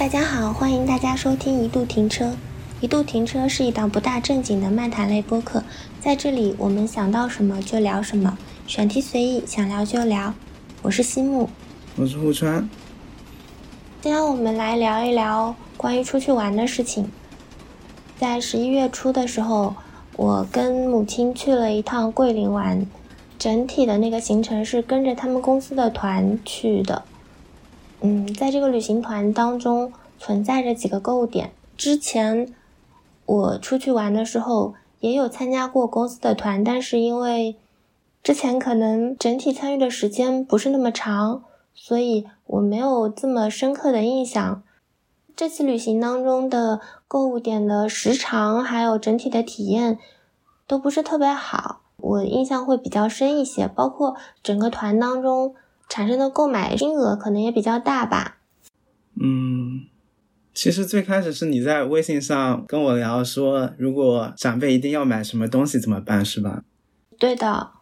大家好，欢迎大家收听一度停车。一度停车是一档不大正经的漫谈类播客，在这里我们想到什么就聊什么，选题随意，想聊就聊。我是西木，我是户川。今天我们来聊一聊关于出去玩的事情。在十一月初的时候，我跟母亲去了一趟桂林玩，整体的那个行程是跟着他们公司的团去的。嗯，在这个旅行团当中存在着几个购物点。之前我出去玩的时候也有参加过公司的团，但是因为之前可能整体参与的时间不是那么长，所以我没有这么深刻的印象。这次旅行当中的购物点的时长还有整体的体验都不是特别好，我印象会比较深一些，包括整个团当中。产生的购买金额可能也比较大吧。嗯，其实最开始是你在微信上跟我聊说，如果长辈一定要买什么东西怎么办，是吧？对的，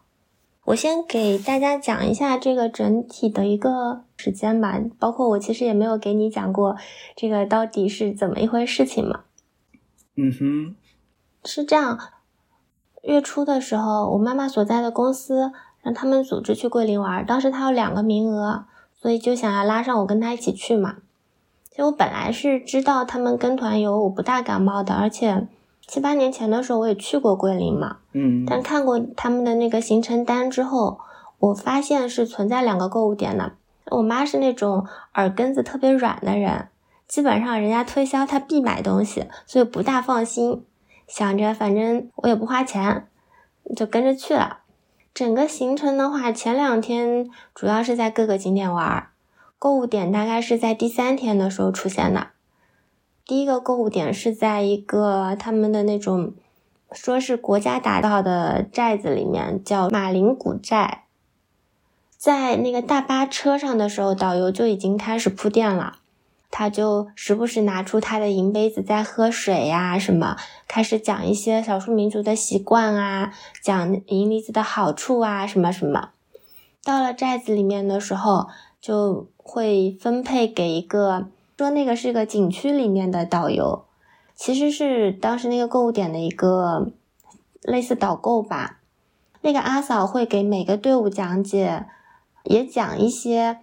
我先给大家讲一下这个整体的一个时间吧，包括我其实也没有给你讲过这个到底是怎么一回事情嘛。嗯哼，是这样，月初的时候，我妈妈所在的公司。让他们组织去桂林玩，当时他有两个名额，所以就想要拉上我跟他一起去嘛。其实我本来是知道他们跟团游，我不大感冒的，而且七八年前的时候我也去过桂林嘛。嗯。但看过他们的那个行程单之后，我发现是存在两个购物点的。我妈是那种耳根子特别软的人，基本上人家推销她必买东西，所以不大放心，想着反正我也不花钱，就跟着去了。整个行程的话，前两天主要是在各个景点玩，购物点大概是在第三天的时候出现的。第一个购物点是在一个他们的那种说是国家打造的寨子里面，叫马陵古寨。在那个大巴车上的时候，导游就已经开始铺垫了。他就时不时拿出他的银杯子在喝水呀，什么开始讲一些少数民族的习惯啊，讲银离子的好处啊，什么什么。到了寨子里面的时候，就会分配给一个说那个是个景区里面的导游，其实是当时那个购物点的一个类似导购吧。那个阿嫂会给每个队伍讲解，也讲一些。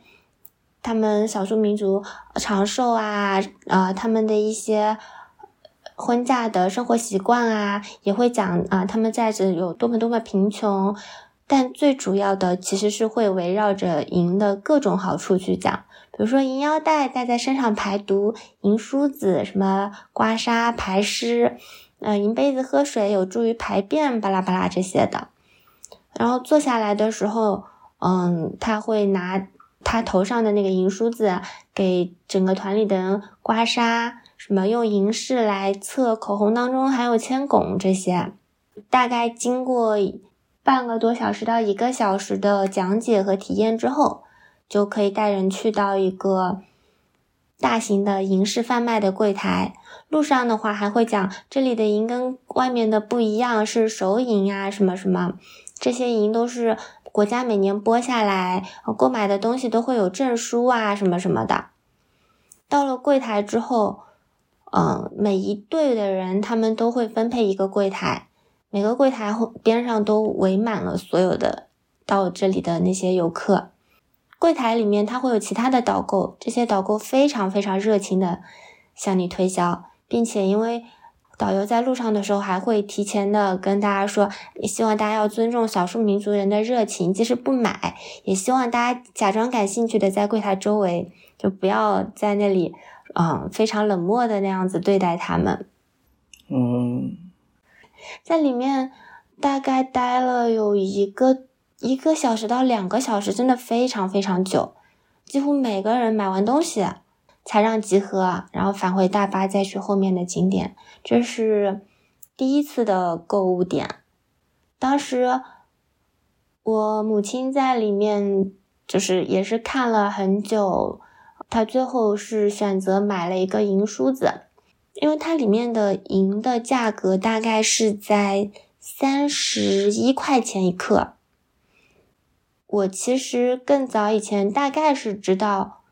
他们少数民族长寿啊，呃，他们的一些婚嫁的生活习惯啊，也会讲啊，他们在这有多么多么贫穷，但最主要的其实是会围绕着银的各种好处去讲，比如说银腰带戴在身上排毒，银梳子什么刮痧排湿，呃，银杯子喝水有助于排便，巴拉巴拉这些的。然后坐下来的时候，嗯，他会拿。他头上的那个银梳子，给整个团里的人刮痧，什么用银饰来测口红当中含有铅汞这些，大概经过半个多小时到一个小时的讲解和体验之后，就可以带人去到一个大型的银饰贩卖的柜台。路上的话还会讲这里的银跟外面的不一样，是手银啊，什么什么，这些银都是。国家每年拨下来，购买的东西都会有证书啊，什么什么的。到了柜台之后，嗯，每一队的人他们都会分配一个柜台，每个柜台后边上都围满了所有的到这里的那些游客。柜台里面他会有其他的导购，这些导购非常非常热情的向你推销，并且因为。导游在路上的时候还会提前的跟大家说，也希望大家要尊重少数民族人的热情，即使不买，也希望大家假装感兴趣的在柜台周围，就不要在那里，嗯，非常冷漠的那样子对待他们。嗯，在里面大概待了有一个一个小时到两个小时，真的非常非常久，几乎每个人买完东西。才让集合，然后返回大巴，再去后面的景点。这是第一次的购物点。当时我母亲在里面，就是也是看了很久。她最后是选择买了一个银梳子，因为它里面的银的价格大概是在三十一块钱一克。我其实更早以前大概是知道。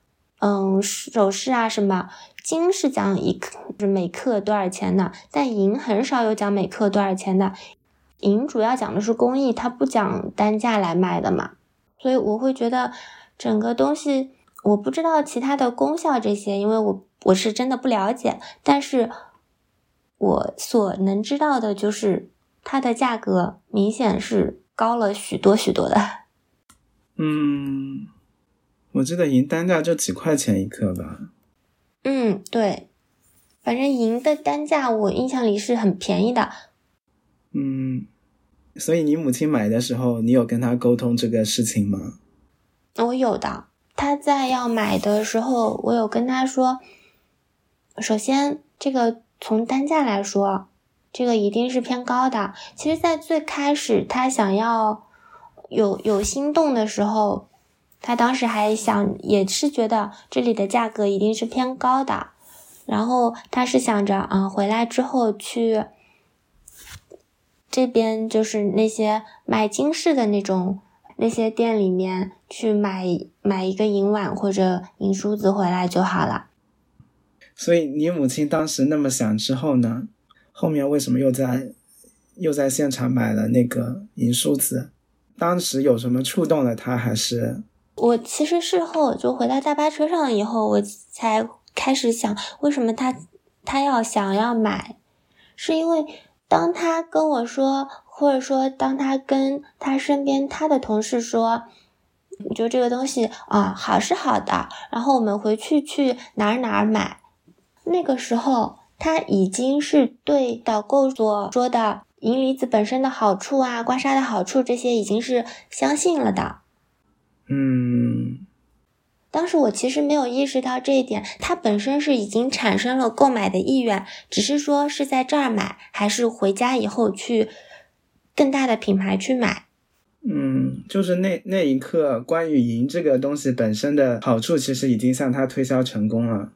嗯，首饰啊什么，金是讲一克是每克多少钱的，但银很少有讲每克多少钱的。银主要讲的是工艺，它不讲单价来卖的嘛。所以我会觉得整个东西，我不知道其他的功效这些，因为我我是真的不了解。但是我所能知道的就是它的价格明显是高了许多许多的。嗯，我记得银单价就几块钱一克吧。嗯，对，反正银的单价我印象里是很便宜的。嗯，所以你母亲买的时候，你有跟她沟通这个事情吗？我有的，她在要买的时候，我有跟她说，首先这个从单价来说，这个一定是偏高的。其实，在最开始她想要有有心动的时候。他当时还想，也是觉得这里的价格一定是偏高的，然后他是想着，啊，回来之后去这边就是那些卖金饰的那种那些店里面去买买一个银碗或者银梳子回来就好了。所以你母亲当时那么想之后呢，后面为什么又在又在现场买了那个银梳子？当时有什么触动了他，还是？我其实事后就回到大巴车上以后，我才开始想，为什么他他要想要买，是因为当他跟我说，或者说当他跟他身边他的同事说，就这个东西啊好是好的，然后我们回去去哪儿哪儿买，那个时候他已经是对导购所说的银离子本身的好处啊，刮痧的好处这些已经是相信了的。嗯，当时我其实没有意识到这一点，他本身是已经产生了购买的意愿，只是说是在这儿买，还是回家以后去更大的品牌去买。嗯，就是那那一刻，关于银这个东西本身的好处，其实已经向他推销成功了。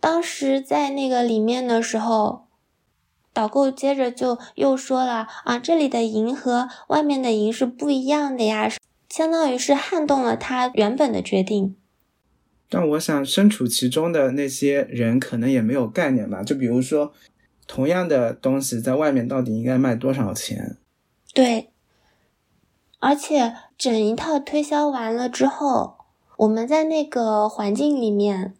当时在那个里面的时候，导购接着就又说了啊，这里的银和外面的银是不一样的呀。相当于是撼动了他原本的决定，但我想身处其中的那些人可能也没有概念吧。就比如说，同样的东西在外面到底应该卖多少钱？对，而且整一套推销完了之后，我们在那个环境里面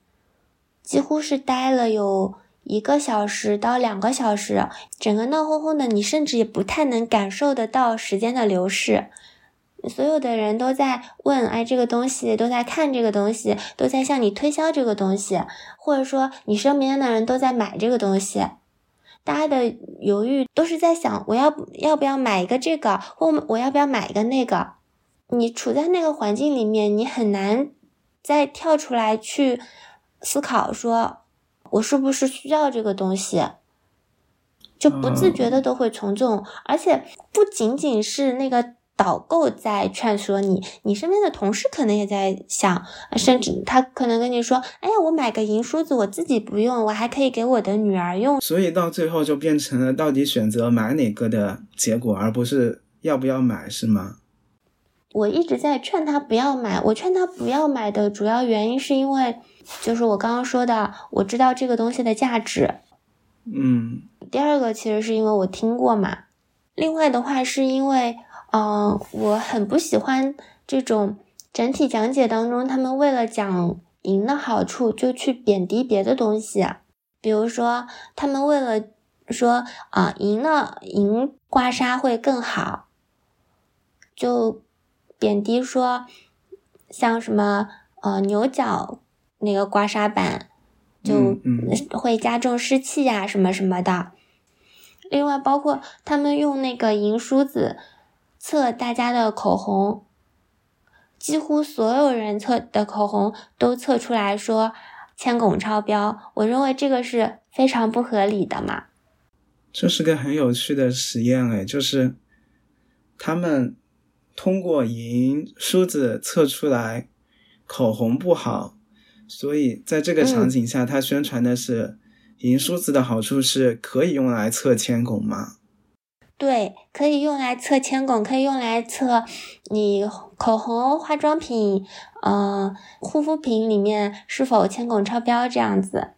几乎是待了有一个小时到两个小时，整个闹哄哄的，你甚至也不太能感受得到时间的流逝。所有的人都在问，哎，这个东西都在看这个东西，都在向你推销这个东西，或者说你身边的人都在买这个东西，大家的犹豫都是在想，我要要不要买一个这个，或我要不要买一个那个。你处在那个环境里面，你很难再跳出来去思考，说我是不是需要这个东西，就不自觉的都会从众，而且不仅仅是那个。导购在劝说你，你身边的同事可能也在想，甚至他可能跟你说：“哎呀，我买个银梳子，我自己不用，我还可以给我的女儿用。”所以到最后就变成了到底选择买哪个的结果，而不是要不要买，是吗？我一直在劝他不要买。我劝他不要买的主要原因是因为，就是我刚刚说的，我知道这个东西的价值。嗯。第二个其实是因为我听过嘛。另外的话是因为。嗯，我很不喜欢这种整体讲解当中，他们为了讲银的好处，就去贬低别的东西。比如说，他们为了说啊，赢了银刮痧会更好，就贬低说，像什么呃牛角那个刮痧板就会加重湿气呀，什么什么的。另外，包括他们用那个银梳子。测大家的口红，几乎所有人测的口红都测出来说铅汞超标。我认为这个是非常不合理的嘛。这是个很有趣的实验哎，就是他们通过银梳子测出来口红不好，所以在这个场景下，他宣传的是银梳子的好处是可以用来测铅汞吗？对，可以用来测铅汞，可以用来测你口红、化妆品、嗯护肤品里面是否铅汞超标这样子。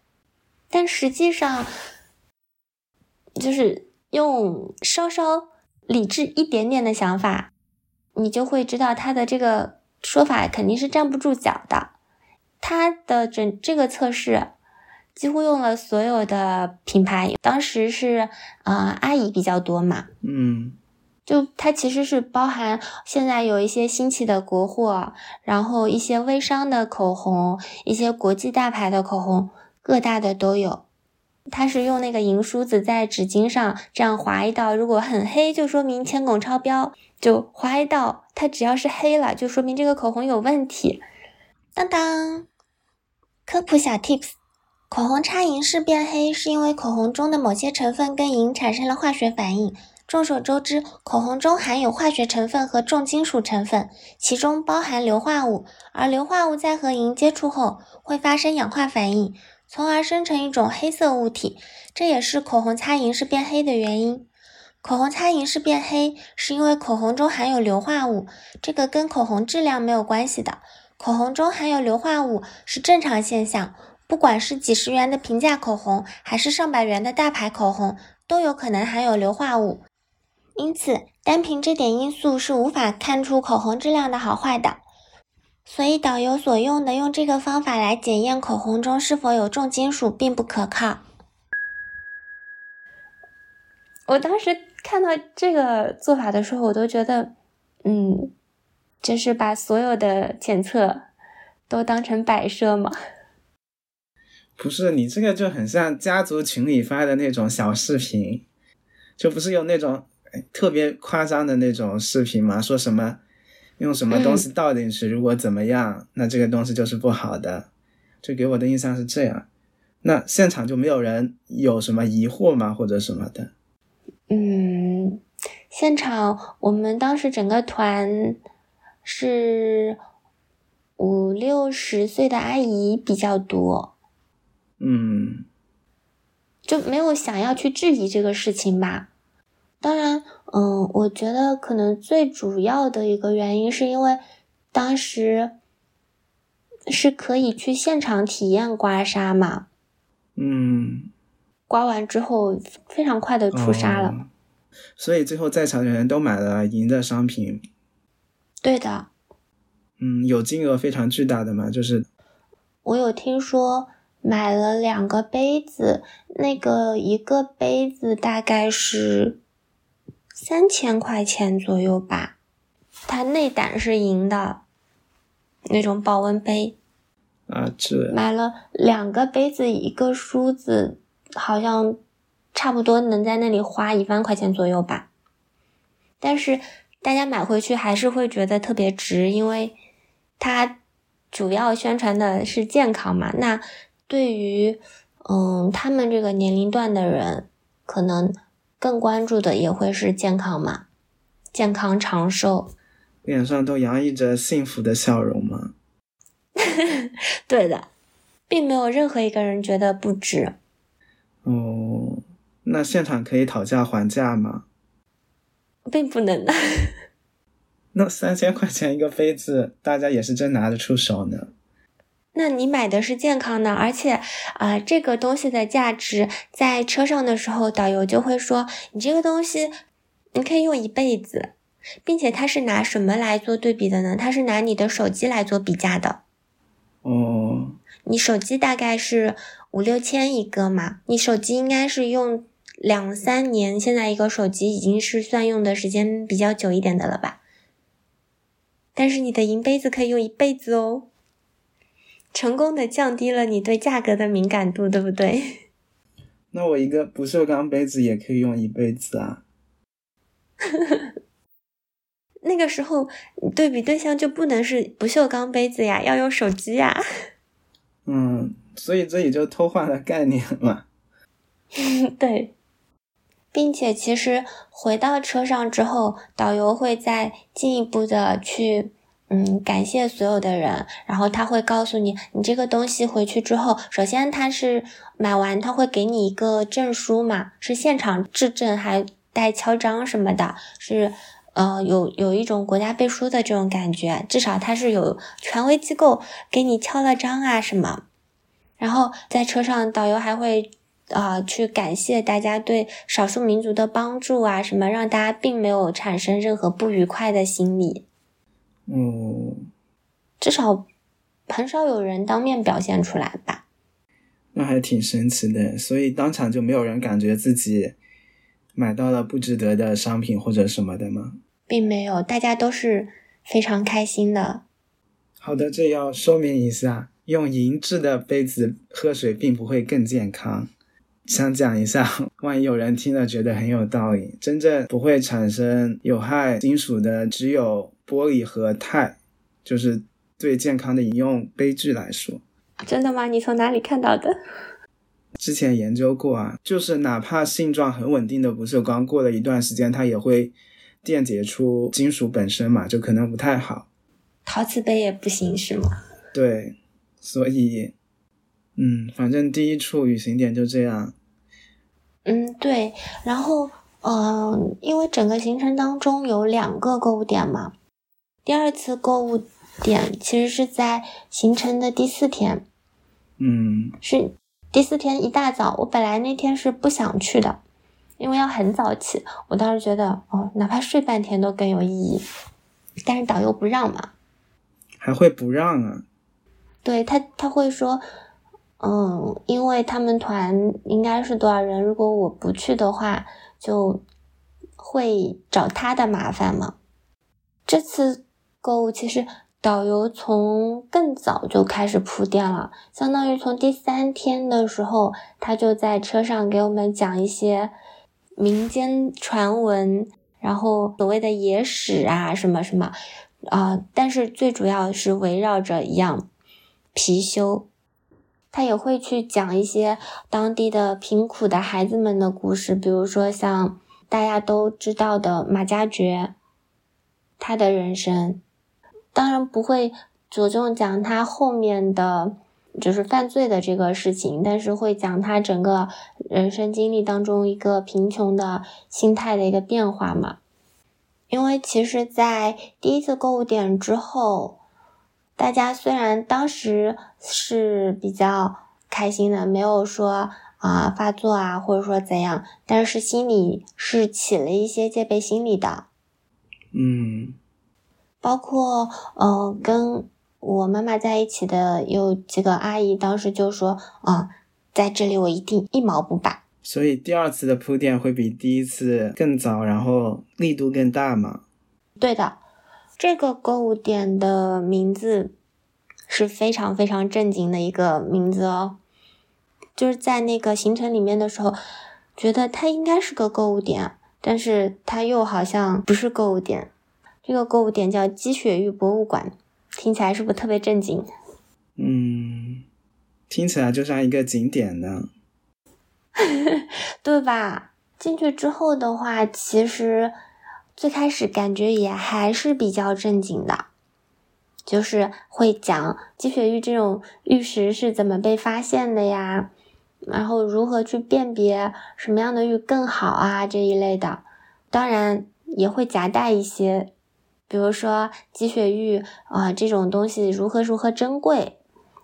但实际上，就是用稍稍理智一点点的想法，你就会知道他的这个说法肯定是站不住脚的。他的整这个测试。几乎用了所有的品牌，当时是啊阿姨比较多嘛，嗯，就它其实是包含现在有一些新起的国货，然后一些微商的口红，一些国际大牌的口红，各大的都有。它是用那个银梳子在纸巾上这样划一道，如果很黑就说明铅汞超标，就划一道，它只要是黑了就说明这个口红有问题。当当，科普小 tips。口红擦银饰变黑，是因为口红中的某些成分跟银产生了化学反应。众所周知，口红中含有化学成分和重金属成分，其中包含硫化物，而硫化物在和银接触后会发生氧化反应，从而生成一种黑色物体，这也是口红擦银饰变黑的原因。口红擦银饰变黑，是因为口红中含有硫化物，这个跟口红质量没有关系的。口红中含有硫化物是正常现象。不管是几十元的平价口红，还是上百元的大牌口红，都有可能含有硫化物。因此，单凭这点因素是无法看出口红质量的好坏的。所以，导游所用的用这个方法来检验口红中是否有重金属，并不可靠。我当时看到这个做法的时候，我都觉得，嗯，就是把所有的检测都当成摆设吗？不是你这个就很像家族群里发的那种小视频，就不是有那种特别夸张的那种视频吗？说什么用什么东西倒进去，如果怎么样，那这个东西就是不好的。就给我的印象是这样。那现场就没有人有什么疑惑吗？或者什么的？嗯，现场我们当时整个团是五六十岁的阿姨比较多。嗯，就没有想要去质疑这个事情吧。当然，嗯，我觉得可能最主要的一个原因是因为当时是可以去现场体验刮痧嘛。嗯，刮完之后非常快的出痧了，所以最后在场的人都买了银的商品。对的。嗯，有金额非常巨大的嘛？就是我有听说。买了两个杯子，那个一个杯子大概是三千块钱左右吧。它内胆是银的，那种保温杯。啊，这买了两个杯子，一个梳子，好像差不多能在那里花一万块钱左右吧。但是大家买回去还是会觉得特别值，因为它主要宣传的是健康嘛。那对于，嗯，他们这个年龄段的人，可能更关注的也会是健康嘛，健康长寿，脸上都洋溢着幸福的笑容吗？对的，并没有任何一个人觉得不值。哦，那现场可以讨价还价吗？并不能的。那三千块钱一个杯子，大家也是真拿得出手呢。那你买的是健康的，而且啊，这个东西的价值在车上的时候，导游就会说，你这个东西你可以用一辈子，并且他是拿什么来做对比的呢？他是拿你的手机来做比价的。嗯，你手机大概是五六千一个嘛？你手机应该是用两三年，现在一个手机已经是算用的时间比较久一点的了吧？但是你的银杯子可以用一辈子哦。成功的降低了你对价格的敏感度，对不对？那我一个不锈钢杯子也可以用一辈子啊。那个时候对比对象就不能是不锈钢杯子呀，要用手机呀。嗯，所以这也就偷换了概念嘛。对，并且其实回到车上之后，导游会再进一步的去。嗯，感谢所有的人。然后他会告诉你，你这个东西回去之后，首先他是买完他会给你一个证书嘛，是现场质证还带敲章什么的，是呃有有一种国家背书的这种感觉，至少它是有权威机构给你敲了章啊什么。然后在车上，导游还会啊去感谢大家对少数民族的帮助啊什么，让大家并没有产生任何不愉快的心理。哦，至少很少有人当面表现出来吧。那还挺神奇的，所以当场就没有人感觉自己买到了不值得的商品或者什么的吗？并没有，大家都是非常开心的。好的，这要说明一下，用银质的杯子喝水并不会更健康。想讲一下，万一有人听了觉得很有道理，真正不会产生有害金属的只有玻璃和钛，就是对健康的饮用杯具来说。真的吗？你从哪里看到的？之前研究过啊，就是哪怕性状很稳定的不锈钢，过了一段时间它也会电解出金属本身嘛，就可能不太好。陶瓷杯也不行是吗？对，所以，嗯，反正第一处旅行点就这样。嗯，对。然后，嗯，因为整个行程当中有两个购物点嘛，第二次购物点其实是在行程的第四天。嗯，是第四天一大早，我本来那天是不想去的，因为要很早起。我当时觉得，哦，哪怕睡半天都更有意义。但是导游不让嘛，还会不让啊？对他，他会说，嗯，因为他们团应该是多少人，如果我不去的话，就会找他的麻烦嘛。这次购物其实导游从更早就开始铺垫了，相当于从第三天的时候，他就在车上给我们讲一些民间传闻，然后所谓的野史啊，什么什么啊，但是最主要是围绕着一样貔貅。他也会去讲一些当地的贫苦的孩子们的故事，比如说像大家都知道的马加爵，他的人生，当然不会着重讲他后面的就是犯罪的这个事情，但是会讲他整个人生经历当中一个贫穷的心态的一个变化嘛。因为其实，在第一次购物点之后。大家虽然当时是比较开心的，没有说啊发作啊，或者说怎样，但是心里是起了一些戒备心理的。嗯，包括呃跟我妈妈在一起的有几个阿姨，当时就说啊，在这里我一定一毛不拔。所以第二次的铺垫会比第一次更早，然后力度更大嘛？对的。这个购物点的名字是非常非常正经的一个名字哦，就是在那个行程里面的时候，觉得它应该是个购物点，但是它又好像不是购物点。这个购物点叫积雪玉博物馆，听起来是不是特别正经？嗯，听起来就像一个景点呢，对吧？进去之后的话，其实。最开始感觉也还是比较正经的，就是会讲积雪玉这种玉石是怎么被发现的呀，然后如何去辨别什么样的玉更好啊这一类的，当然也会夹带一些，比如说积雪玉啊这种东西如何如何珍贵，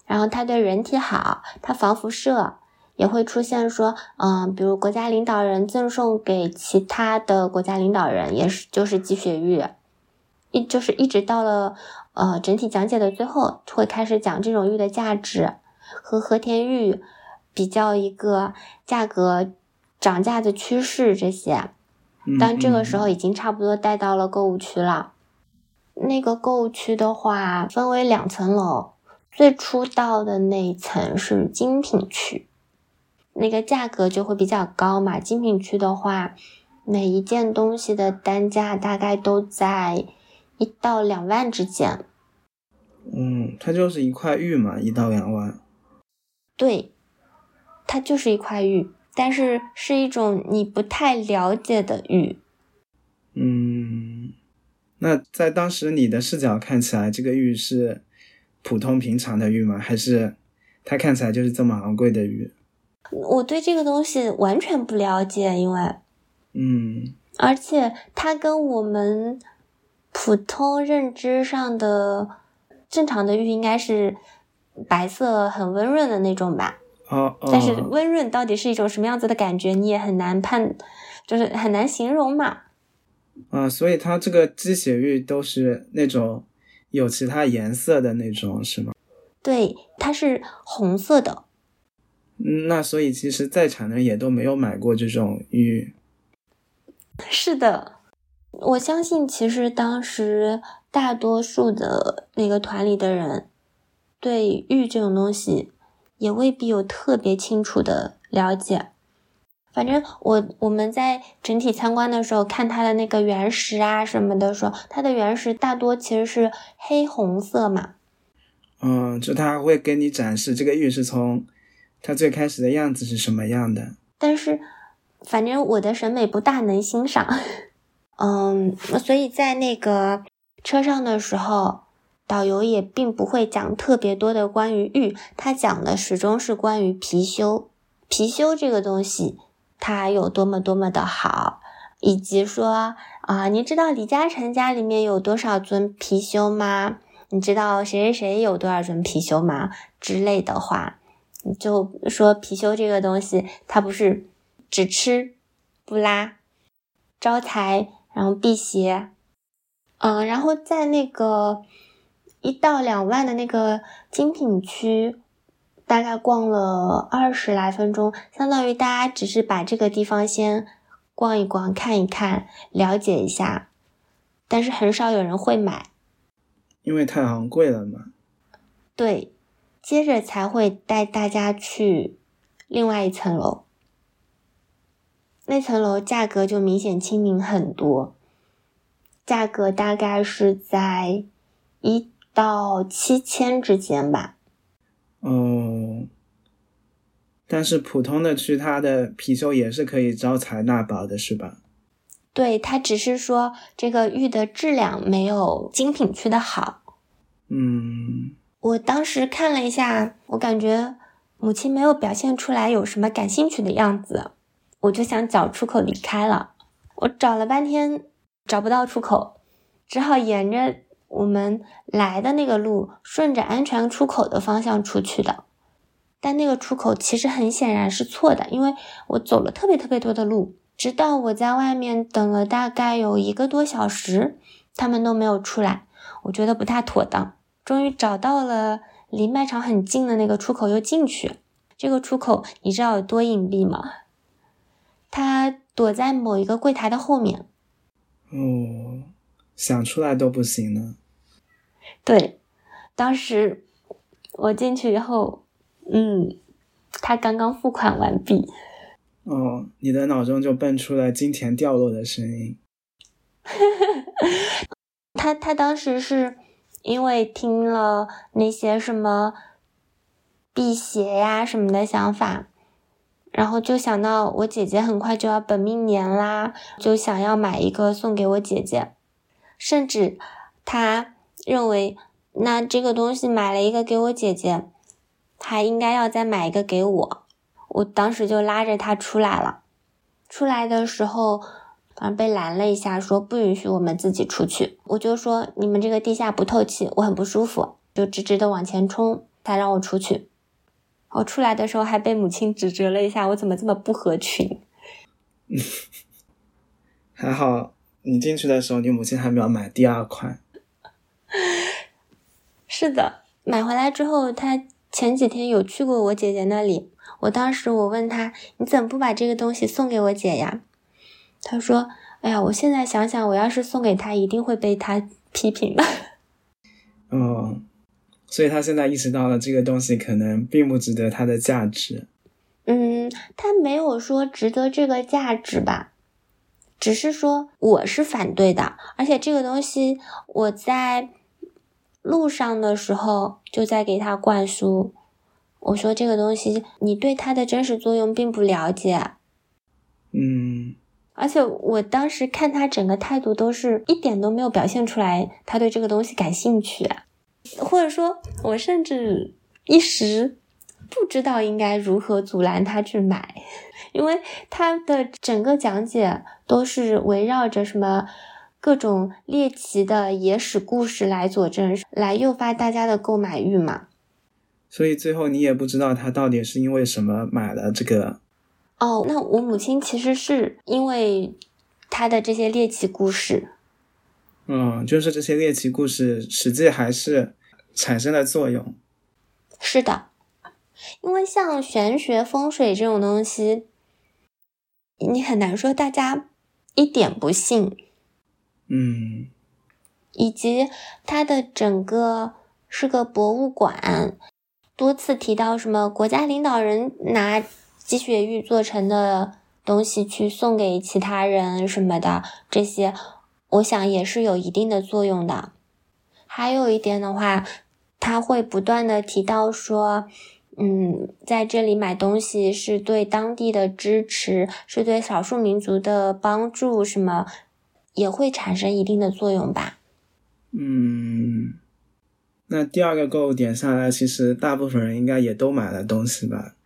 然后它对人体好，它防辐射。也会出现说，嗯，比如国家领导人赠送给其他的国家领导人，也是就是积雪玉，一就是一直到了呃整体讲解的最后，会开始讲这种玉的价值和和田玉比较一个价格涨价的趋势这些。但这个时候已经差不多带到了购物区了。那个购物区的话分为两层楼，最初到的那一层是精品区。那个价格就会比较高嘛，精品区的话，每一件东西的单价大概都在一到两万之间。嗯，它就是一块玉嘛，一到两万。对，它就是一块玉，但是是一种你不太了解的玉。嗯，那在当时你的视角看起来，这个玉是普通平常的玉吗？还是它看起来就是这么昂贵的玉？我对这个东西完全不了解，因为，嗯，而且它跟我们普通认知上的正常的玉应该是白色、很温润的那种吧。哦，但是温润到底是一种什么样子的感觉，你也很难判，就是很难形容嘛。啊，所以它这个鸡血玉都是那种有其他颜色的那种，是吗？对，它是红色的。嗯，那所以其实在场的人也都没有买过这种玉。是的，我相信其实当时大多数的那个团里的人对玉这种东西。也未必有特别清楚的了解，反正我我们在整体参观的时候看它的那个原石啊什么的时候，它的原石大多其实是黑红色嘛。嗯，就它会给你展示这个玉是从它最开始的样子是什么样的。但是，反正我的审美不大能欣赏，嗯，所以在那个车上的时候。导游也并不会讲特别多的关于玉，他讲的始终是关于貔貅。貔貅这个东西，他有多么多么的好，以及说啊，你知道李嘉诚家里面有多少尊貔貅吗？你知道谁谁谁有多少尊貔貅吗？之类的话，就说貔貅这个东西，它不是只吃不拉，招财，然后辟邪，嗯，然后在那个。一到两万的那个精品区，大概逛了二十来分钟，相当于大家只是把这个地方先逛一逛、看一看、了解一下，但是很少有人会买，因为太昂贵了嘛。对，接着才会带大家去另外一层楼，那层楼价格就明显亲民很多，价格大概是在一。到七千之间吧。哦，但是普通的区，它的貔貅也是可以招财纳宝的，是吧？对，它只是说这个玉的质量没有精品区的好。嗯，我当时看了一下，我感觉母亲没有表现出来有什么感兴趣的样子，我就想找出口离开了。我找了半天找不到出口，只好沿着。我们来的那个路，顺着安全出口的方向出去的，但那个出口其实很显然是错的，因为我走了特别特别多的路，直到我在外面等了大概有一个多小时，他们都没有出来，我觉得不太妥当。终于找到了离卖场很近的那个出口，又进去。这个出口你知道有多隐蔽吗？他躲在某一个柜台的后面。哦。想出来都不行呢。对，当时我进去以后，嗯，他刚刚付款完毕。哦，你的脑中就蹦出了金钱掉落的声音。他他当时是因为听了那些什么辟邪呀什么的想法，然后就想到我姐姐很快就要本命年啦，就想要买一个送给我姐姐。甚至他认为，那这个东西买了一个给我姐姐，他应该要再买一个给我。我当时就拉着他出来了。出来的时候，反正被拦了一下，说不允许我们自己出去。我就说你们这个地下不透气，我很不舒服，就直直的往前冲，他让我出去。我出来的时候还被母亲指责了一下，我怎么这么不合群？还好。你进去的时候，你母亲还没有买第二款。是的，买回来之后，他前几天有去过我姐姐那里。我当时我问他：“你怎么不把这个东西送给我姐呀？”他说：“哎呀，我现在想想，我要是送给她，一定会被她批评的。”嗯，所以他现在意识到了这个东西可能并不值得它的价值。嗯，他没有说值得这个价值吧。只是说我是反对的，而且这个东西我在路上的时候就在给他灌输，我说这个东西你对它的真实作用并不了解，嗯，而且我当时看他整个态度都是一点都没有表现出来他对这个东西感兴趣，或者说，我甚至一时不知道应该如何阻拦他去买，因为他的整个讲解都是围绕着什么各种猎奇的野史故事来佐证，来诱发大家的购买欲嘛。所以最后你也不知道他到底是因为什么买了这个。哦，那我母亲其实是因为他的这些猎奇故事。嗯，就是这些猎奇故事实际还是产生了作用。是的。因为像玄学、风水这种东西，你很难说大家一点不信。嗯，以及它的整个是个博物馆，多次提到什么国家领导人拿鸡血玉做成的东西去送给其他人什么的，这些我想也是有一定的作用的。还有一点的话，他会不断的提到说。嗯，在这里买东西是对当地的支持，是对少数民族的帮助，什么也会产生一定的作用吧。嗯，那第二个购物点下来，其实大部分人应该也都买了东西吧？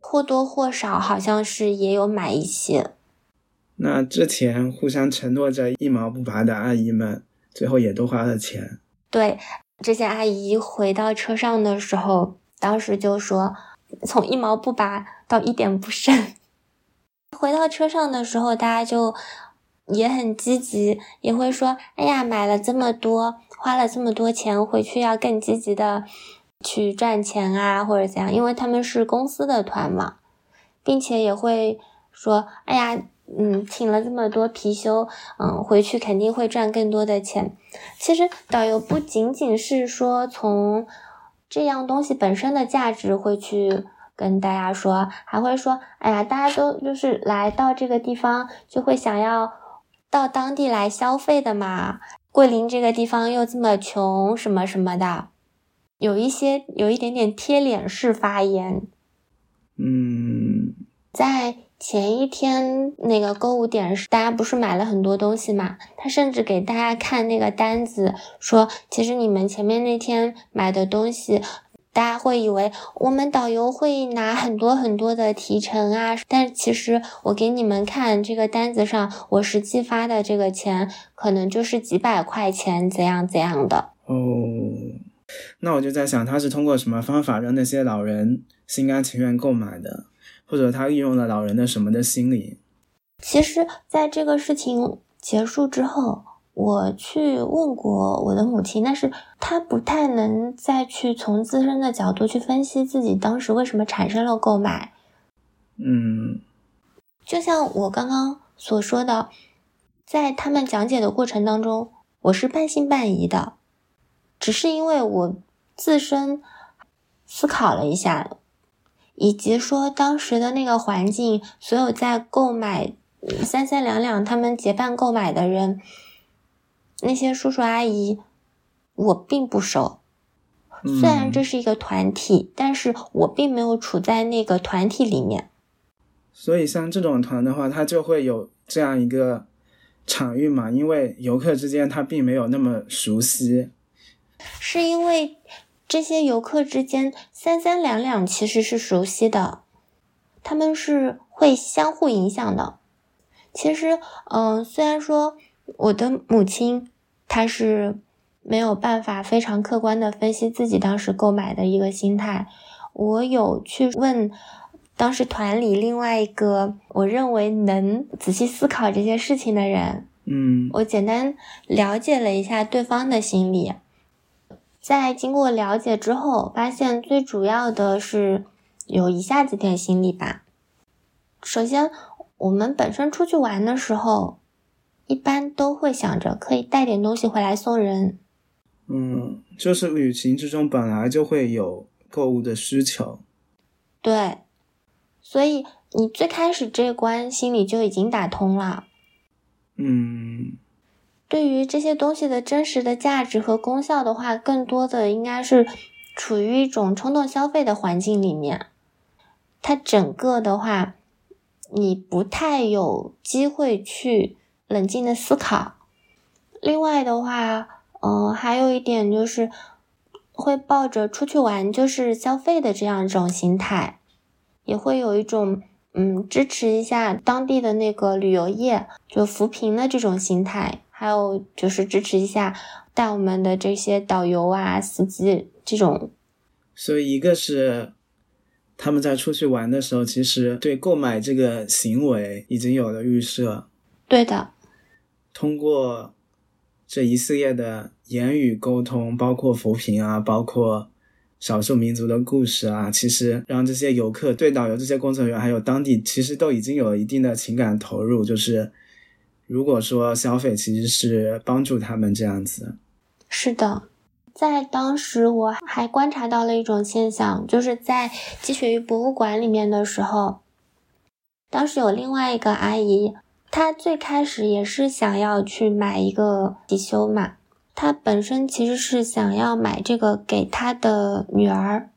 或多或少，好像是也有买一些。那之前互相承诺着一毛不拔的阿姨们，最后也都花了钱。对，这些阿姨回到车上的时候。当时就说，从一毛不拔到一点不剩。回到车上的时候，大家就也很积极，也会说：“哎呀，买了这么多，花了这么多钱，回去要更积极的去赚钱啊，或者怎样。”因为他们是公司的团嘛，并且也会说：“哎呀，嗯，请了这么多貔貅，嗯，回去肯定会赚更多的钱。”其实导游不仅仅是说从。这样东西本身的价值会去跟大家说，还会说，哎呀，大家都就是来到这个地方就会想要到当地来消费的嘛。桂林这个地方又这么穷，什么什么的，有一些有一点点贴脸式发言。嗯，在。前一天那个购物点是大家不是买了很多东西嘛？他甚至给大家看那个单子，说其实你们前面那天买的东西，大家会以为我们导游会拿很多很多的提成啊，但其实我给你们看这个单子上，我实际发的这个钱可能就是几百块钱，怎样怎样的。哦，那我就在想，他是通过什么方法让那些老人心甘情愿购买的？或者他利用了老人的什么的心理？其实，在这个事情结束之后，我去问过我的母亲，但是她不太能再去从自身的角度去分析自己当时为什么产生了购买。嗯，就像我刚刚所说的，在他们讲解的过程当中，我是半信半疑的，只是因为我自身思考了一下。以及说当时的那个环境，所有在购买三三两两他们结伴购买的人，那些叔叔阿姨，我并不熟。虽然这是一个团体，但是我并没有处在那个团体里面。所以像这种团的话，它就会有这样一个场域嘛，因为游客之间他并没有那么熟悉。是因为。这些游客之间三三两两其实是熟悉的，他们是会相互影响的。其实，嗯，虽然说我的母亲她是没有办法非常客观的分析自己当时购买的一个心态，我有去问当时团里另外一个我认为能仔细思考这些事情的人，嗯，我简单了解了一下对方的心理。在经过了解之后，发现最主要的是有以下几点心理吧。首先，我们本身出去玩的时候，一般都会想着可以带点东西回来送人。嗯，就是旅行之中本来就会有购物的需求。对，所以你最开始这关心里就已经打通了。嗯。对于这些东西的真实的价值和功效的话，更多的应该是处于一种冲动消费的环境里面。它整个的话，你不太有机会去冷静的思考。另外的话，嗯，还有一点就是，会抱着出去玩就是消费的这样一种心态，也会有一种嗯支持一下当地的那个旅游业，就扶贫的这种心态，还有就是支持一下带我们的这些导游啊、司机这种。所以一个是他们在出去玩的时候，其实对购买这个行为已经有了预设。对的。通过这一系列的。言语沟通，包括扶贫啊，包括少数民族的故事啊，其实让这些游客对导游、这些工作人员还有当地，其实都已经有了一定的情感投入。就是如果说消费，其实是帮助他们这样子。是的，在当时我还观察到了一种现象，就是在积雪玉博物馆里面的时候，当时有另外一个阿姨，她最开始也是想要去买一个貔貅嘛。她本身其实是想要买这个给她的女儿，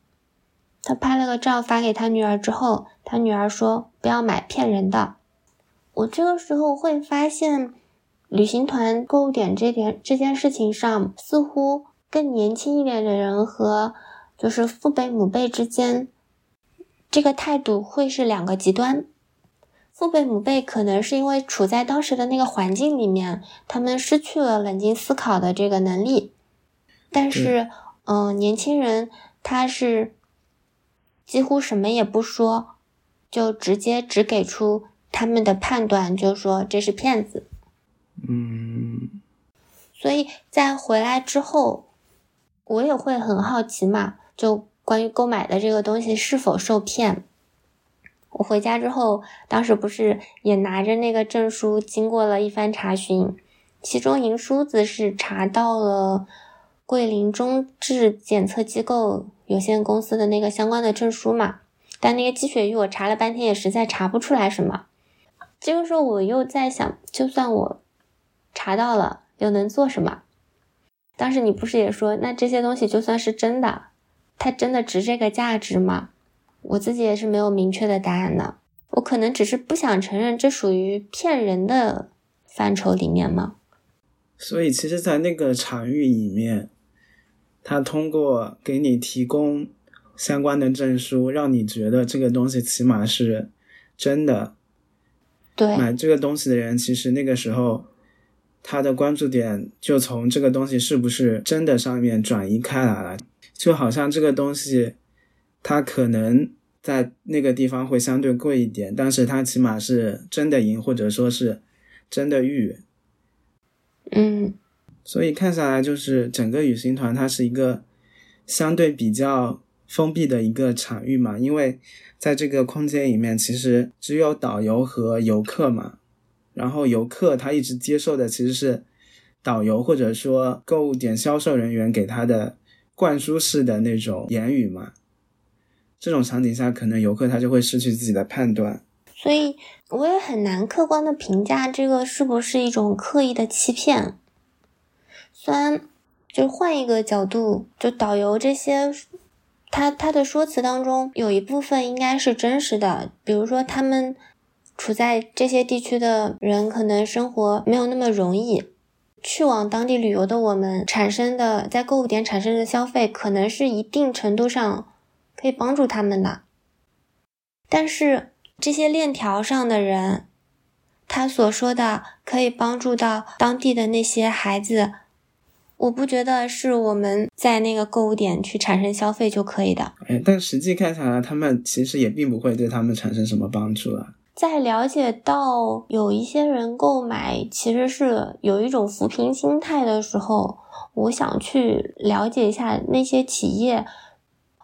她拍了个照发给她女儿之后，她女儿说不要买骗人的。我这个时候会发现，旅行团购物点这点这件事情上，似乎更年轻一点的人和就是父辈母辈之间，这个态度会是两个极端。父辈母辈可能是因为处在当时的那个环境里面，他们失去了冷静思考的这个能力。但是，嗯，年轻人他是几乎什么也不说，就直接只给出他们的判断，就说这是骗子。嗯。所以在回来之后，我也会很好奇嘛，就关于购买的这个东西是否受骗。我回家之后，当时不是也拿着那个证书，经过了一番查询，其中银梳子是查到了桂林中质检测机构有限公司的那个相关的证书嘛，但那个积雪玉我查了半天也实在查不出来什么。这个时候我又在想，就算我查到了，又能做什么？当时你不是也说，那这些东西就算是真的，它真的值这个价值吗？我自己也是没有明确的答案的，我可能只是不想承认这属于骗人的范畴里面吗？所以，其实，在那个场域里面，他通过给你提供相关的证书，让你觉得这个东西起码是真的。对，买这个东西的人，其实那个时候他的关注点就从这个东西是不是真的上面转移开来了，就好像这个东西。它可能在那个地方会相对贵一点，但是它起码是真的银，或者说是真的玉。嗯，所以看下来，就是整个旅行团它是一个相对比较封闭的一个场域嘛，因为在这个空间里面，其实只有导游和游客嘛，然后游客他一直接受的其实是导游或者说购物点销售人员给他的灌输式的那种言语嘛。这种场景下，可能游客他就会失去自己的判断，所以我也很难客观的评价这个是不是一种刻意的欺骗。虽然，就换一个角度，就导游这些，他他的说辞当中有一部分应该是真实的，比如说他们处在这些地区的人可能生活没有那么容易，去往当地旅游的我们产生的在购物点产生的消费，可能是一定程度上。可以帮助他们的，但是这些链条上的人，他所说的可以帮助到当地的那些孩子，我不觉得是我们在那个购物点去产生消费就可以的。哎，但实际看下来，他们其实也并不会对他们产生什么帮助啊。在了解到有一些人购买其实是有一种扶贫心态的时候，我想去了解一下那些企业。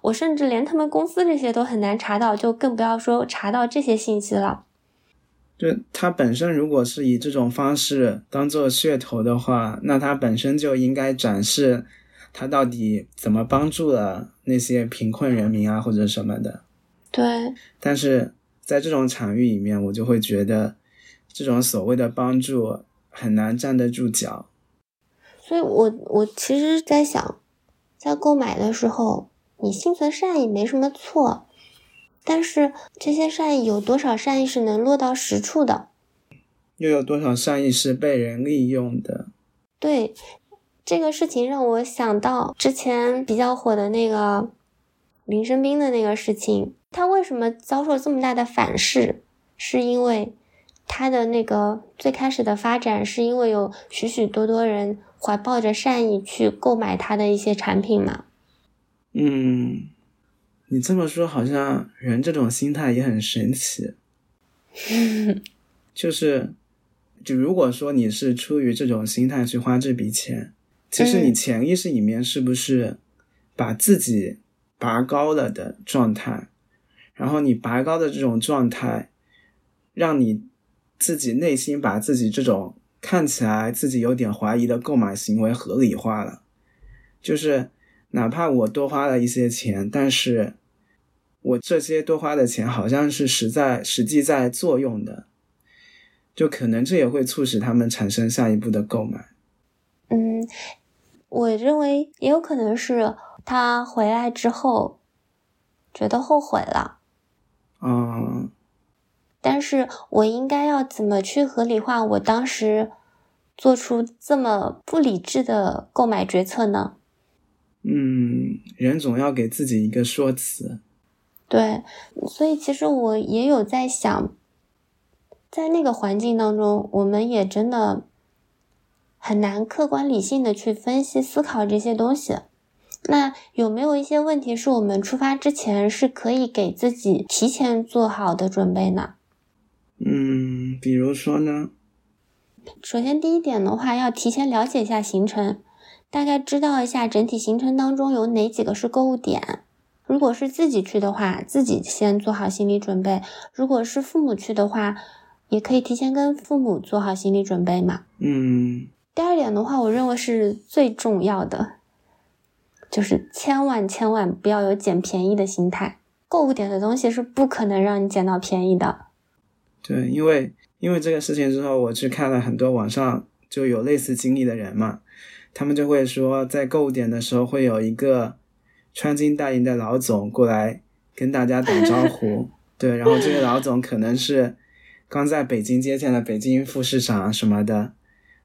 我甚至连他们公司这些都很难查到，就更不要说查到这些信息了。就它本身如果是以这种方式当做噱头的话，那它本身就应该展示它到底怎么帮助了那些贫困人民啊，或者什么的。对。但是在这种场域里面，我就会觉得这种所谓的帮助很难站得住脚。所以我我其实在想，在购买的时候。你心存善意没什么错，但是这些善意有多少善意是能落到实处的？又有多少善意是被人利用的？对，这个事情让我想到之前比较火的那个林生斌的那个事情，他为什么遭受这么大的反噬？是因为他的那个最开始的发展，是因为有许许多多人怀抱着善意去购买他的一些产品嘛？嗯，你这么说，好像人这种心态也很神奇。就是，就如果说你是出于这种心态去花这笔钱，其实你潜意识里面是不是把自己拔高了的状态？然后你拔高的这种状态，让你自己内心把自己这种看起来自己有点怀疑的购买行为合理化了。就是哪怕我多花了一些钱，但是我这些多花的钱好像是实在实际在作用的。就可能这也会促使他们产生下一步的购买。嗯，我认为也有可能是他回来之后觉得后悔了。嗯，但是我应该要怎么去合理化我当时做出这么不理智的购买决策呢？嗯，人总要给自己一个说辞。对，所以其实我也有在想。在那个环境当中，我们也真的很难客观理性的去分析思考这些东西。那有没有一些问题是我们出发之前是可以给自己提前做好的准备呢？嗯，比如说呢？首先第一点的话，要提前了解一下行程，大概知道一下整体行程当中有哪几个是购物点。如果是自己去的话，自己先做好心理准备；如果是父母去的话，也可以提前跟父母做好心理准备嘛。嗯。第二点的话，我认为是最重要的，就是千万千万不要有捡便宜的心态。购物点的东西是不可能让你捡到便宜的。对，因为因为这个事情之后，我去看了很多网上就有类似经历的人嘛，他们就会说，在购物点的时候会有一个穿金戴银的老总过来跟大家打招呼。对，然后这个老总可能是。刚在北京接见了北京副市长什么的，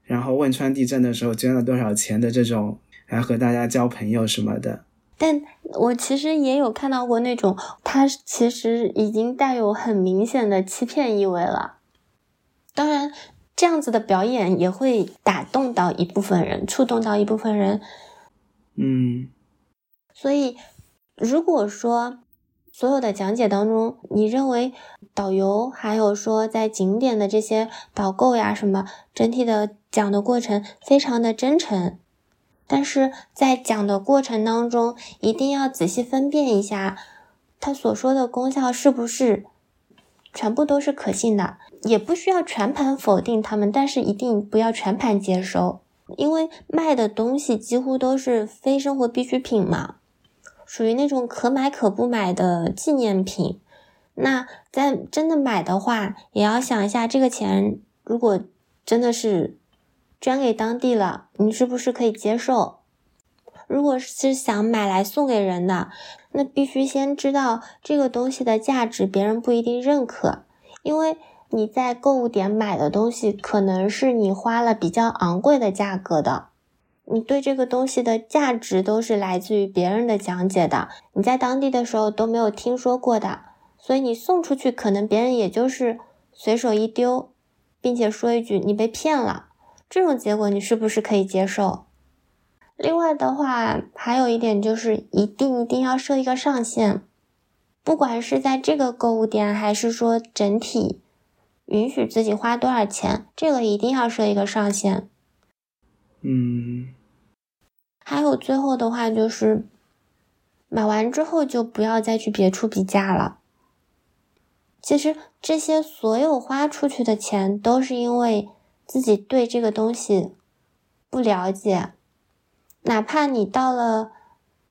然后汶川地震的时候捐了多少钱的这种，来和大家交朋友什么的。但我其实也有看到过那种，他其实已经带有很明显的欺骗意味了。当然，这样子的表演也会打动到一部分人，触动到一部分人。嗯，所以如果说。所有的讲解当中，你认为导游还有说在景点的这些导购呀什么，整体的讲的过程非常的真诚，但是在讲的过程当中，一定要仔细分辨一下他所说的功效是不是全部都是可信的，也不需要全盘否定他们，但是一定不要全盘接收，因为卖的东西几乎都是非生活必需品嘛。属于那种可买可不买的纪念品，那在真的买的话，也要想一下这个钱如果真的是捐给当地了，你是不是可以接受？如果是想买来送给人的，那必须先知道这个东西的价值，别人不一定认可，因为你在购物点买的东西，可能是你花了比较昂贵的价格的。你对这个东西的价值都是来自于别人的讲解的，你在当地的时候都没有听说过的，所以你送出去，可能别人也就是随手一丢，并且说一句你被骗了，这种结果你是不是可以接受？另外的话，还有一点就是一定一定要设一个上限，不管是在这个购物点，还是说整体，允许自己花多少钱，这个一定要设一个上限。嗯，还有最后的话就是，买完之后就不要再去别处比价了。其实这些所有花出去的钱，都是因为自己对这个东西不了解。哪怕你到了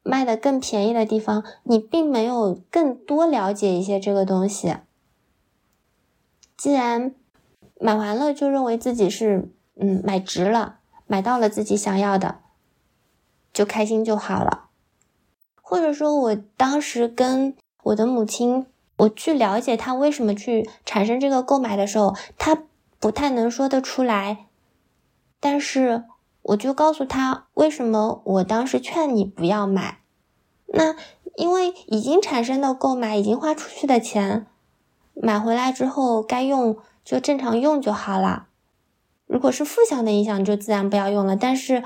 卖的更便宜的地方，你并没有更多了解一些这个东西。既然买完了就认为自己是嗯买值了。买到了自己想要的，就开心就好了。或者说，我当时跟我的母亲，我去了解她为什么去产生这个购买的时候，她不太能说得出来。但是我就告诉他为什么我当时劝你不要买。那因为已经产生的购买，已经花出去的钱，买回来之后该用就正常用就好了。如果是负向的影响，就自然不要用了。但是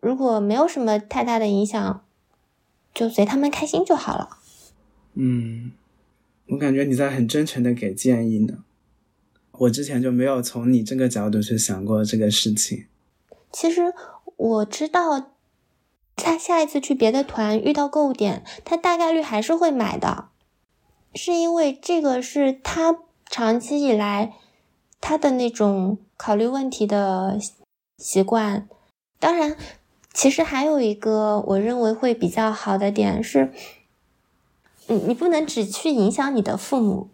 如果没有什么太大的影响，就随他们开心就好了。嗯，我感觉你在很真诚的给建议呢。我之前就没有从你这个角度去想过这个事情。其实我知道，他下一次去别的团遇到购物点，他大概率还是会买的，是因为这个是他长期以来他的那种考虑问题的习惯。当然，其实还有一个我认为会比较好的点是，你你不能只去影响你的父母，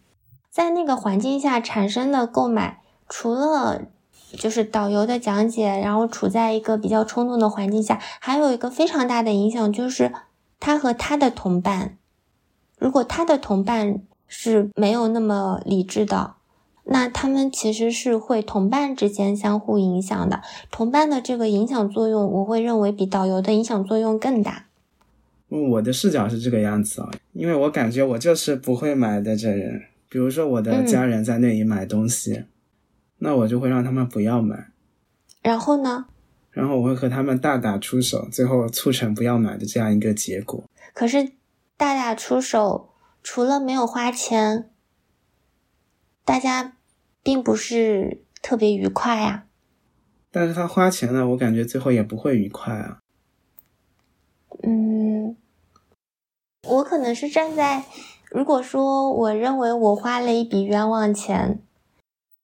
在那个环境下产生的购买，除了。就是导游的讲解，然后处在一个比较冲动的环境下，还有一个非常大的影响就是他和他的同伴，如果他的同伴是没有那么理智的，那他们其实是会同伴之间相互影响的。同伴的这个影响作用，我会认为比导游的影响作用更大。我的视角是这个样子啊，因为我感觉我就是不会买的这人，比如说我的家人在那里买东西。那我就会让他们不要买，然后呢？然后我会和他们大打出手，最后促成不要买的这样一个结果。可是大打出手，除了没有花钱，大家并不是特别愉快呀。但是他花钱了，我感觉最后也不会愉快啊。嗯，我可能是站在，如果说我认为我花了一笔冤枉钱。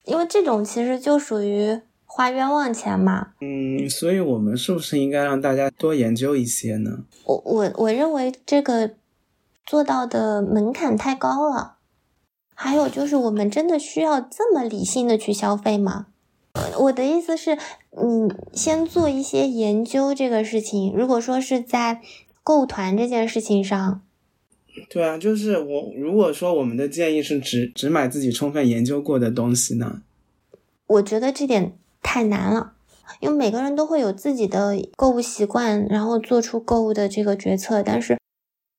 因为这种其实就属于花冤枉钱嘛。嗯，所以我们是不是应该让大家多研究一些呢？我我我认为这个做到的门槛太高了。还有就是，我们真的需要这么理性的去消费吗？我的意思是，你先做一些研究这个事情。如果说是在购物团这件事情上。对啊，就是我。如果说我们的建议是只只买自己充分研究过的东西呢？我觉得这点太难了，因为每个人都会有自己的购物习惯，然后做出购物的这个决策。但是，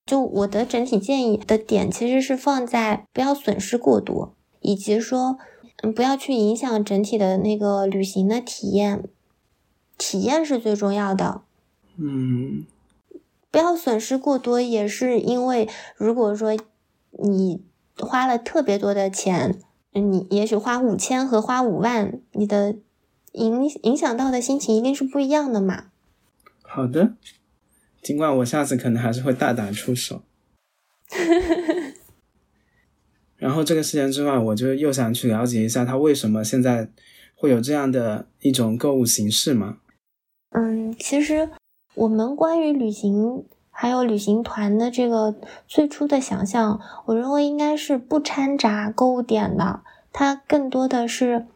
就我的整体建议的点，其实是放在不要损失过多，以及说，嗯，不要去影响整体的那个旅行的体验。体验是最重要的。嗯。不要损失过多，也是因为如果说你花了特别多的钱，你也许花五千和花五万，你的影影响到的心情一定是不一样的嘛。好的，尽管我下次可能还是会大胆出手。然后这个事件之外，我就又想去了解一下他为什么现在会有这样的一种购物形式嘛。嗯，其实。我们关于旅行还有旅行团的这个最初的想象，我认为应该是不掺杂购物点的，它更多的是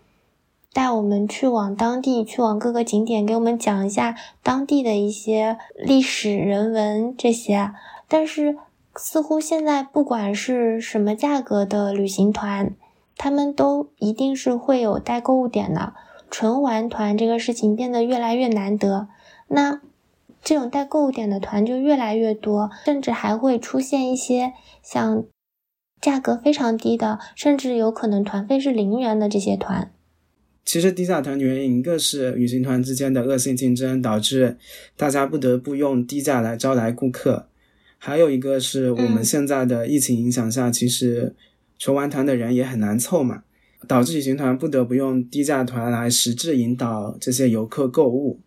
带我们去往当地，去往各个景点，给我们讲一下当地的一些历史人文这些。但是似乎现在不管是什么价格的旅行团，他们都一定是会有带购物点的，纯玩团这个事情变得越来越难得。那。这种带购物点的团就越来越多，甚至还会出现一些像价格非常低的，甚至有可能团费是零元的这些团。其实低价团的原因，一个是旅行团之间的恶性竞争，导致大家不得不用低价来招来顾客；还有一个是我们现在的疫情影响下，其实纯玩团的人也很难凑嘛，导致旅行团不得不用低价团来实质引导这些游客购物。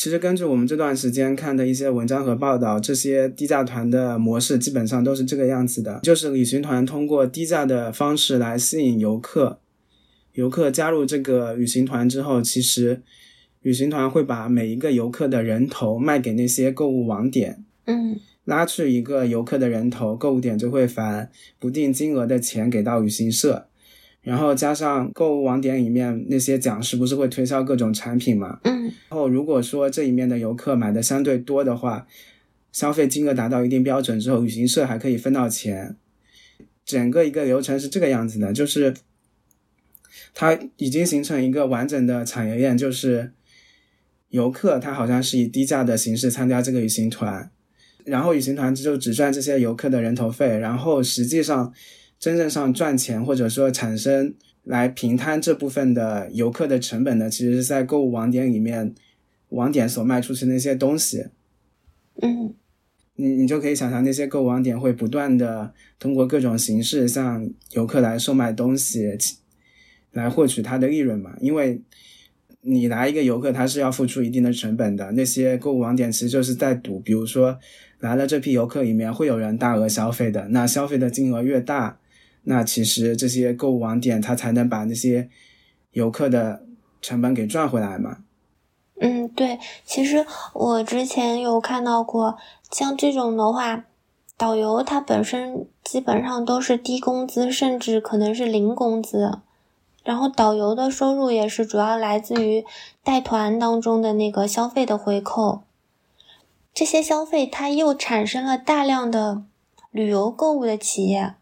其实根据我们这段时间看的一些文章和报道，这些低价团的模式基本上都是这个样子的，就是旅行团通过低价的方式来吸引游客，游客加入这个旅行团之后，其实旅行团会把每一个游客的人头卖给那些购物网点，嗯，拉去一个游客的人头，购物点就会返不定金额的钱给到旅行社。然后加上购物网点里面那些讲师不是会推销各种产品嘛？嗯。然后如果说这里面的游客买的相对多的话，消费金额达到一定标准之后，旅行社还可以分到钱。整个一个流程是这个样子的，就是它已经形成一个完整的产业链，就是游客他好像是以低价的形式参加这个旅行团，然后旅行团就只赚这些游客的人头费，然后实际上真正上赚钱或者说产生来平摊这部分的游客的成本呢，其实是在购物网点里面网点所卖出去那些东西。嗯，你你就可以想象那些购物网点会不断的通过各种形式向游客来售卖东西，来获取它的利润嘛，因为。你来一个游客，他是要付出一定的成本的。那些购物网点其实就是在赌，比如说来了这批游客里面会有人大额消费的，那消费的金额越大，那其实这些购物网点它才能把那些游客的成本给赚回来嘛。嗯，对，其实我之前有看到过，像这种的话，导游他本身基本上都是低工资，甚至可能是零工资。然后导游的收入也是主要来自于带团当中的那个消费的回扣，这些消费它又产生了大量的旅游购物的企业，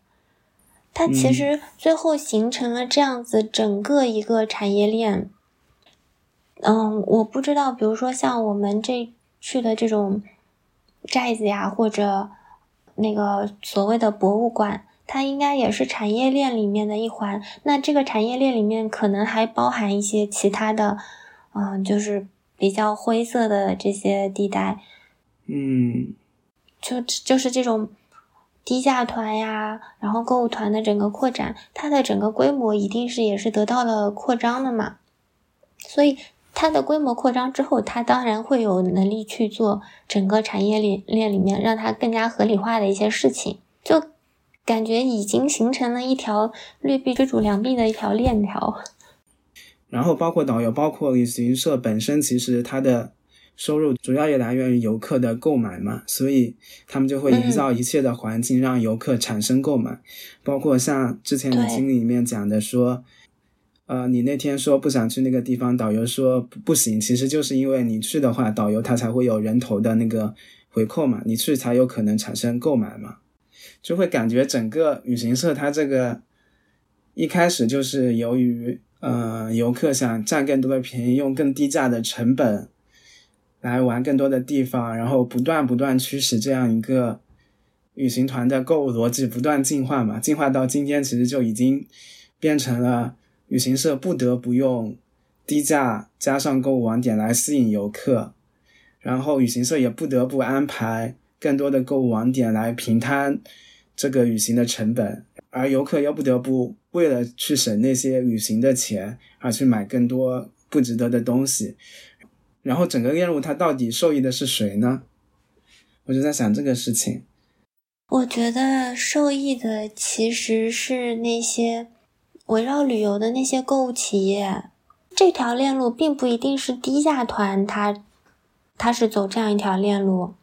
它其实最后形成了这样子整个一个产业链。嗯，我不知道，比如说像我们这去的这种寨子呀，或者那个所谓的博物馆。它应该也是产业链里面的一环，那这个产业链里面可能还包含一些其他的，嗯，就是比较灰色的这些地带，嗯，就就是这种低价团呀，然后购物团的整个扩展，它的整个规模一定是也是得到了扩张的嘛，所以它的规模扩张之后，它当然会有能力去做整个产业链链里面让它更加合理化的一些事情，就。感觉已经形成了一条劣币追逐良币的一条链条，然后包括导游，包括旅行社本身，其实它的收入主要也来源于游客的购买嘛，所以他们就会营造一切的环境让游客产生购买，包括像之前的经历里面讲的说，呃，你那天说不想去那个地方，导游说不行，其实就是因为你去的话，导游他才会有人头的那个回扣嘛，你去才有可能产生购买嘛。就会感觉整个旅行社它这个一开始就是由于呃游客想占更多的便宜，用更低价的成本来玩更多的地方，然后不断不断驱使这样一个旅行团的购物逻辑不断进化嘛，进化到今天其实就已经变成了旅行社不得不用低价加上购物网点来吸引游客，然后旅行社也不得不安排更多的购物网点来平摊。这个旅行的成本，而游客又不得不为了去省那些旅行的钱，而去买更多不值得的东西，然后整个链路它到底受益的是谁呢？我就在想这个事情。我觉得受益的其实是那些围绕旅游的那些购物企业，这条链路并不一定是低价团，它它是走这样一条链路，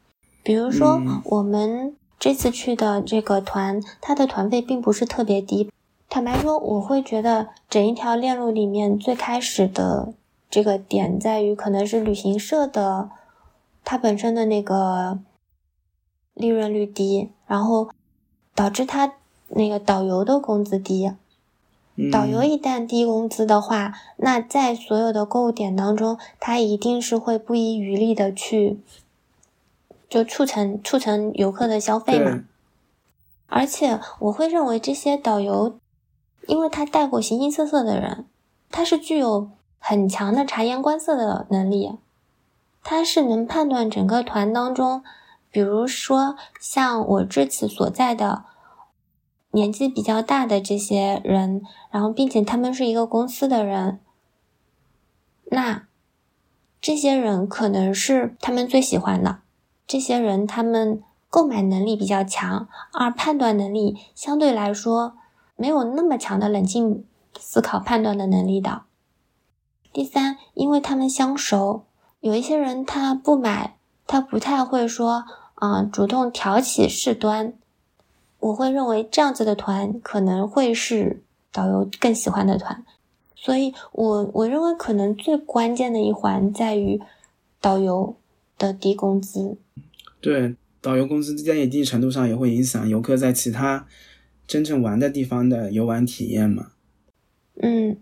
比如说我们。这次去的这个团，它的团费并不是特别低。坦白说，我会觉得整一条链路里面最开始的这个点在于，可能是旅行社的它本身的那个利润率低，然后导致它那个导游的工资低。导游一旦低工资的话，那在所有的购物点当中，他一定是会不遗余力的去。就促成促成游客的消费嘛，而且我会认为这些导游，因为他带过形形色色的人，他是具有很强的察言观色的能力，他是能判断整个团当中，比如说像我这次所在的年纪比较大的这些人，然后并且他们是一个公司的人，那这些人可能是他们最喜欢的。这些人他们购买能力比较强，而判断能力相对来说没有那么强的冷静思考判断的能力的。第三，因为他们相熟，有一些人他不买，他不太会说啊主动挑起事端。我会认为这样子的团可能会是导游更喜欢的团，所以我我认为可能最关键的一环在于导游的低工资。对，导游工资在一定程度上也会影响游客在其他真正玩的地方的游玩体验嘛。嗯，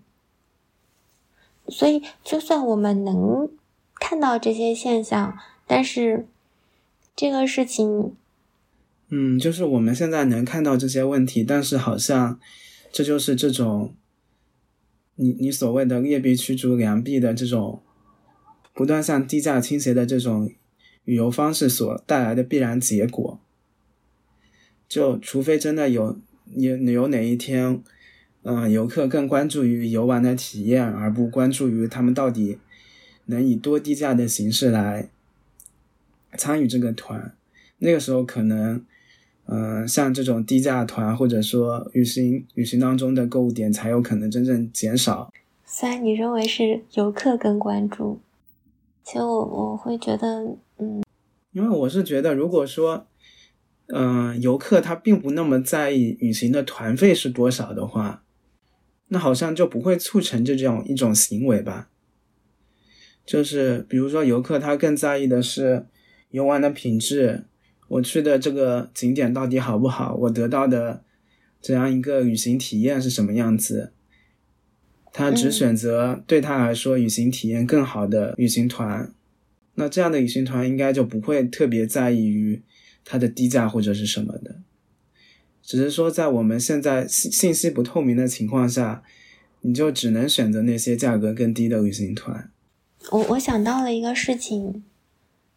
所以就算我们能看到这些现象，但是这个事情，嗯，就是我们现在能看到这些问题，但是好像这就是这种你你所谓的劣币驱逐良币的这种不断向低价倾斜的这种旅游方式所带来的必然结果。就除非真的有有有哪一天，嗯，游客更关注于游玩的体验，而不关注于他们到底能以多低价的形式来参与这个团，那个时候可能，嗯，像这种低价团或者说旅行旅行当中的购物点才有可能真正减少。虽然你认为是游客更关注，其实我我会觉得，嗯，因为我是觉得，如果说。嗯，游客他并不那么在意旅行的团费是多少的话，那好像就不会促成这种一种行为吧。就是比如说，游客他更在意的是游玩的品质，我去的这个景点到底好不好，我得到的这样一个旅行体验是什么样子。他只选择对他来说旅行体验更好的旅行团，那这样的旅行团应该就不会特别在意于。它的低价或者是什么的，只是说在我们现在信信息不透明的情况下，你就只能选择那些价格更低的旅行团。我我想到了一个事情，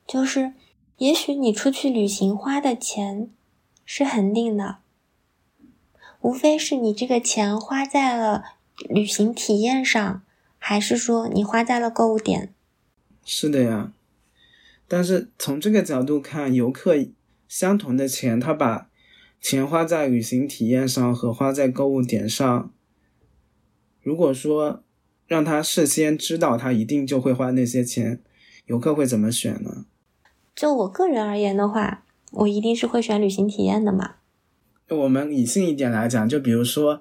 就是也许你出去旅行花的钱是恒定的，无非是你这个钱花在了旅行体验上，还是说你花在了购物点。是的呀，但是从这个角度看，游客。相同的钱，他把钱花在旅行体验上和花在购物点上。如果说让他事先知道他一定就会花那些钱，游客会怎么选呢？就我个人而言的话，我一定是会选旅行体验的嘛。我们理性一点来讲，就比如说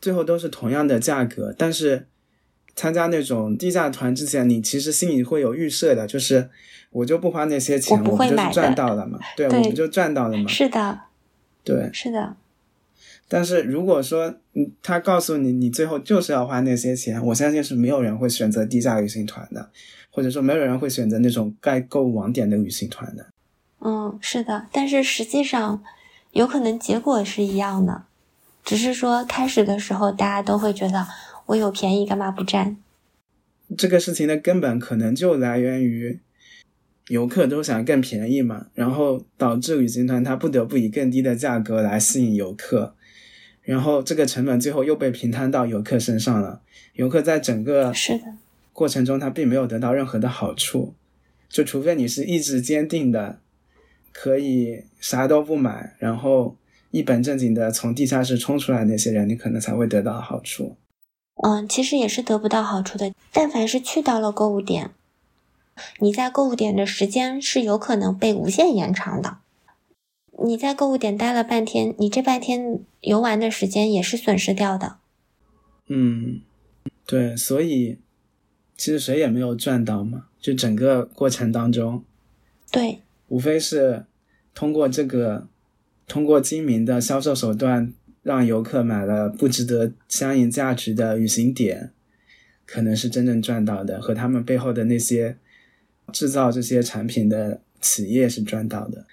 最后都是同样的价格，但是。参加那种低价团之前，你其实心里会有预设的，就是我就不花那些钱，我就是赚到了嘛，对，我们就赚到了嘛。是的，对，是的。但是如果说，嗯，他告诉你，你最后就是要花那些钱，我相信是没有人会选择低价旅行团的，或者说没有人会选择那种盖购物网点的旅行团的。嗯，是的，但是实际上有可能结果是一样的，只是说开始的时候大家都会觉得。我有便宜干嘛不占？这个事情的根本可能就来源于游客都想更便宜嘛，然后导致旅行团他不得不以更低的价格来吸引游客，然后这个成本最后又被平摊到游客身上了。游客在整个是的过程中他并没有得到任何的好处，就除非你是意志坚定的，可以啥都不买，然后一本正经的从地下室冲出来那些人，你可能才会得到好处。嗯，其实也是得不到好处的。但凡是去到了购物点，你在购物点的时间是有可能被无限延长的。你在购物点待了半天，你这半天游玩的时间也是损失掉的。嗯，对，所以其实谁也没有赚到嘛，就整个过程当中，对，无非是通过这个，通过精明的销售手段。让游客买了不值得相应价值的旅行点，可能是真正赚到的，和他们背后的那些制造这些产品的企业是赚到的，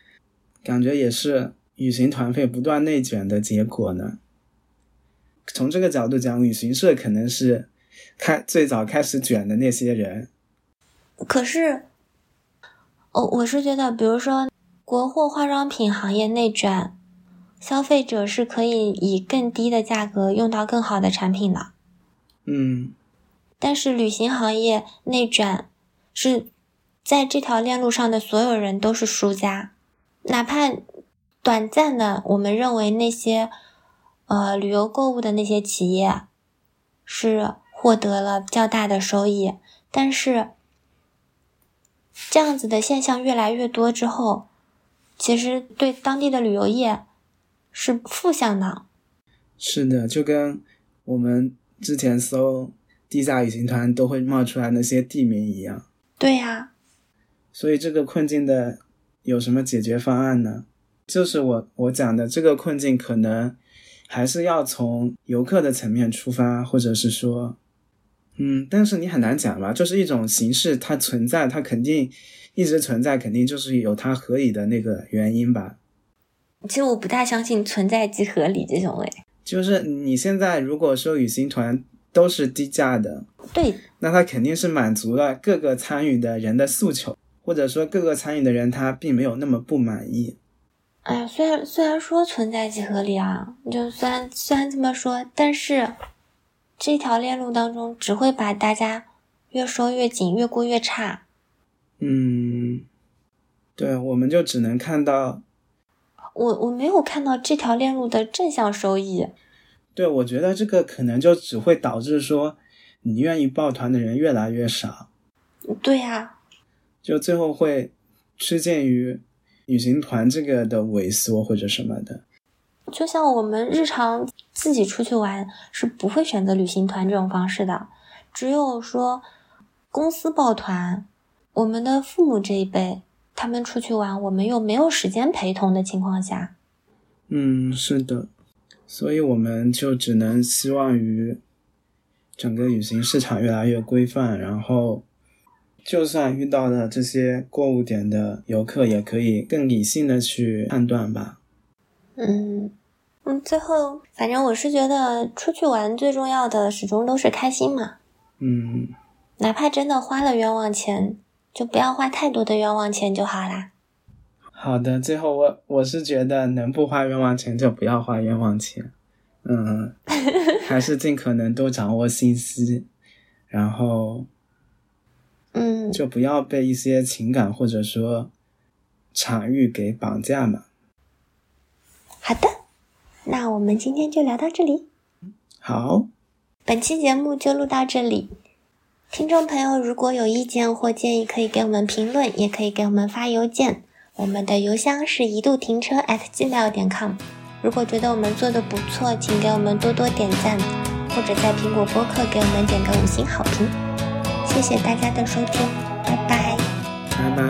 感觉也是旅行团费不断内卷的结果呢。从这个角度讲，旅行社可能是开最早开始卷的那些人。可是，哦，我是觉得，比如说国货化妆品行业内卷。消费者是可以以更低的价格用到更好的产品的，嗯，但是旅行行业内卷是在这条链路上的所有人都是输家，哪怕短暂的，我们认为那些呃旅游购物的那些企业是获得了较大的收益，但是这样子的现象越来越多之后，其实对当地的旅游业。是负向的，是的，就跟我们之前搜地下旅行团都会冒出来那些地名一样。对呀，所以这个困境的有什么解决方案呢？就是我我讲的这个困境，可能还是要从游客的层面出发，或者是说，嗯，但是你很难讲吧，就是一种形式，它存在，它肯定一直存在，肯定就是有它合理的那个原因吧。其实我不太相信存在即合理这种诶。就是你现在如果说旅行团都是低价的，对，那它肯定是满足了各个参与的人的诉求，或者说各个参与的人他并没有那么不满意。哎呀，虽然虽然说存在即合理啊，就虽然虽然这么说，但是这条链路当中只会把大家越收越紧，越过越差。嗯，对，我们就只能看到。我我没有看到这条链路的正向收益。对，我觉得这个可能就只会导致说，你愿意抱团的人越来越少。对呀，就最后会趋近于旅行团这个的萎缩或者什么的。就像我们日常自己出去玩是不会选择旅行团这种方式的，只有说公司抱团，我们的父母这一辈。他们出去玩，我们又没有时间陪同的情况下，嗯，是的，所以我们就只能希望于整个旅行市场越来越规范，然后就算遇到了这些过物点的游客，也可以更理性的去判断吧。嗯嗯，最后，反正我是觉得出去玩最重要的始终都是开心嘛。嗯，哪怕真的花了冤枉钱。就不要花太多的冤枉钱就好啦。好的，最后我我是觉得能不花冤枉钱就不要花冤枉钱，嗯，还是尽可能多掌握信息，然后，嗯，就不要被一些情感或者说场域给绑架嘛。好的，那我们今天就聊到这里。好，本期节目就录到这里。听众朋友，如果有意见或建议，可以给我们评论，也可以给我们发邮件。我们的邮箱是一度停车 at gmail 点 com。如果觉得我们做的不错，请给我们多多点赞，或者在苹果播客给我们点个五星好评。谢谢大家的收听，拜拜，拜拜。